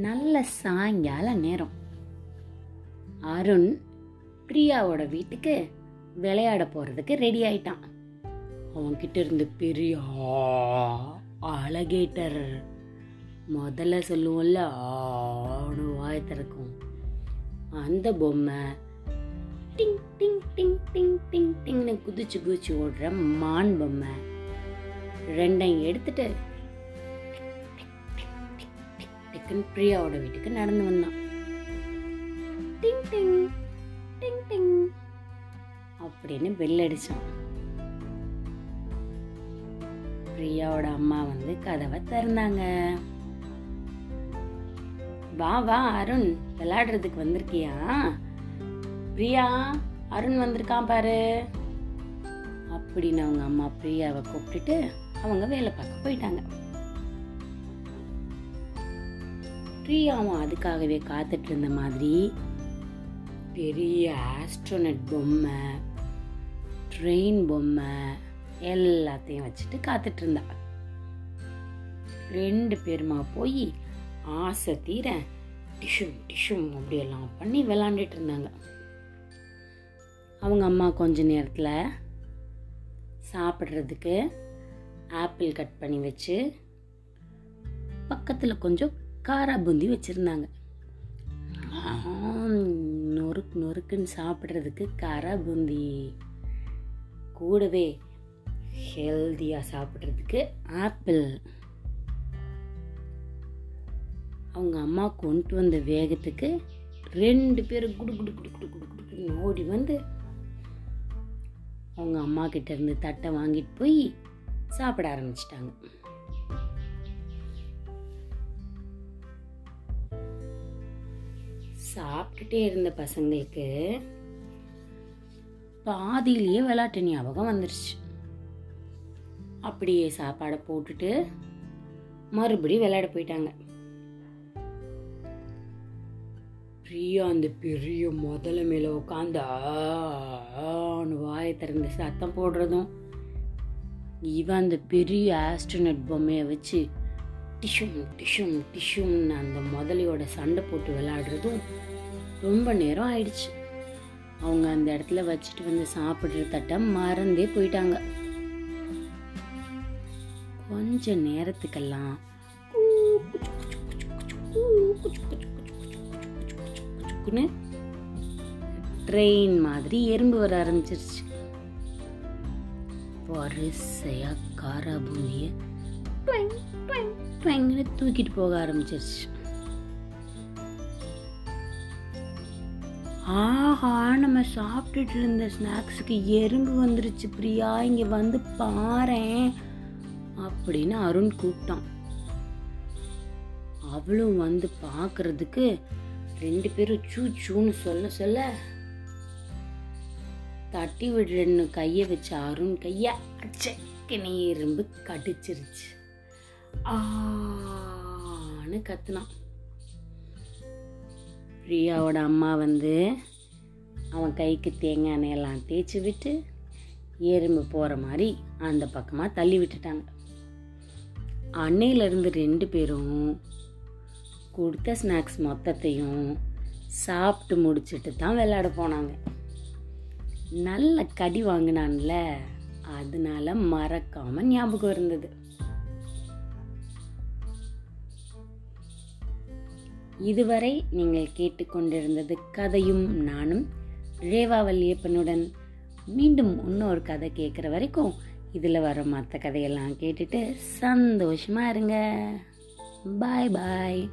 நல்ல சாயங்கால நேரம். அருண் பிரியாவோட வீட்டுக்கு விளையாட போறதுக்கு ரெடி ஆயிட்டான். அவன்கிட்ட இருந்து பெரிய அலகேட்டர் முதல்ல சொல்லுவோம்ல ஆடு வாய் திறக்கும். அந்த பொம்மை டிங் டிங் டிங் டிங் டிங் டிங்னு குதிச்சு குதிச்சு ஓடுற மான் பொம்மை. ரெண்டையும் எடுத்துட்டு டக்குன்னு பிரியாவோட வீட்டுக்கு நடந்து வந்தான். டிங் டிங் டிங் டிங் அப்படின்னு பெல் அடிச்சான். பிரியாவோட அம்மா வந்து கதவை திறந்தாங்க. வா வா அருண் விளையாடுறதுக்கு வந்திருக்கியா? பிரியா அருண் வந்திருக்கான் பாரு. அப்படின்னு அவங்க அம்மா பிரியாவை கூப்பிட்டுட்டு அவங்க வேலை பார்க்க போயிட்டாங்க. பிரியாவும் அதுக்காகவே காத்துட்டு இருந்த மாதிரி பெரிய ஆஸ்ட்ரோனட் பொம்மை ட்ரெயின் பொம்மை எல்லாத்தையும் வச்சுட்டு காத்துட்டு இருந்தா ரெண்டு பேருமா போய் ஆசை தீர டிஷும் டிஷும் அப்படியெல்லாம் பண்ணி விளாண்டுட்டு இருந்தாங்க அவங்க அம்மா கொஞ்ச நேரத்தில் சாப்பிட்றதுக்கு ஆப்பிள் கட் பண்ணி வச்சு பக்கத்தில் கொஞ்சம் காரா பூந்தி வச்சுருந்தாங்க. நொறுக்கு நொறுக்குன்னு சாப்பிட்றதுக்கு காரா பூந்தி. கூடவே ஹெல்த்தியாக சாப்பிட்றதுக்கு ஆப்பிள். அவங்க அம்மா கொண்டு வந்த வேகத்துக்கு ரெண்டு பேரும் குடு குடு குடு குடு குடு குடுன்னு ஓடி வந்து அவங்க அம்மா கிட்ட இருந்து தட்டை வாங்கிட்டு போய் சாப்பிட ஆரம்பிச்சிட்டாங்க. சாப்பிட்டுட்டே இருந்த பசங்களுக்கு பாதியிலேயே விளாட்டு ஞாபகம் வந்துருச்சு. அப்படியே சாப்பாடை போட்டுட்டு மறுபடியும் விளையாட போயிட்டாங்க. பிரியா அந்த பெரிய முதல மேல உட்காந்து வாயை திறந்து சத்தம் போடுறதும் இவன் அந்த பெரிய ஆஸ்ட்ரோனட் பொம்மையை வச்சு டிஷும் டிஷும் டிஷும்னு அந்த முதலையோட சண்டை போட்டு விளாடுறதும் ரொம்ப நேரம் ஆயிடுச்சு. அவங்க அந்த இடத்துல வச்சுட்டு வந்து சாப்பிட்ற தட்டை மறந்தே போயிட்டாங்க. கொஞ்ச நேரத்துக்கெல்லாம் ட்ரெயின் மாதிரி எறும்பு வர ஆரம்பிச்சிருச்சு வரிசையா காரா பயங்கர தூக்கிட்டு போக ஆரம்பிச்சிருச்சு ஆஹா நம்ம சாப்பிட்டுட்டு இருந்த ஸ்நாக்ஸுக்கு எறும்பு வந்துருச்சு பிரியா இங்கே வந்து பாரேன் அப்படின்னு அருண் கூப்பிட்டான் அவளும் வந்து பார்க்கறதுக்கு ரெண்டு பேரும் சூ சூன்னு சொல்ல சொல்ல தட்டி விடுறன்னு கையை வச்ச அருண் கையை அச்சக்கினி எறும்பு கடிச்சிருச்சு ஆன்னு கத்துனான். பிரியாவோட அம்மா வந்து அவன் கைக்கு தேங்காய் எண்ணெயெல்லாம் தேய்ச்சி விட்டு எறும்பு போகிற மாதிரி அந்த பக்கமாக தள்ளி விட்டுட்டாங்க. அன்னையிலேருந்து ரெண்டு பேரும் கொடுத்த ஸ்நாக்ஸ் மொத்தத்தையும் சாப்பிட்டு முடிச்சிட்டு தான் விளையாட போனாங்க. நல்ல கடி வாங்கினான்ல அதனால மறக்காமல் ஞாபகம் இருந்தது. இதுவரை நீங்கள் கேட்டுக்கொண்டிருந்தது கதையும் நானும் ரேவா வல்லியப்பனுடன் மீண்டும் இன்னொரு கதை கேட்குற வரைக்கும் இதில் வர மற்ற கதையெல்லாம் கேட்டுட்டு சந்தோஷமாக இருங்க. பாய் பாய்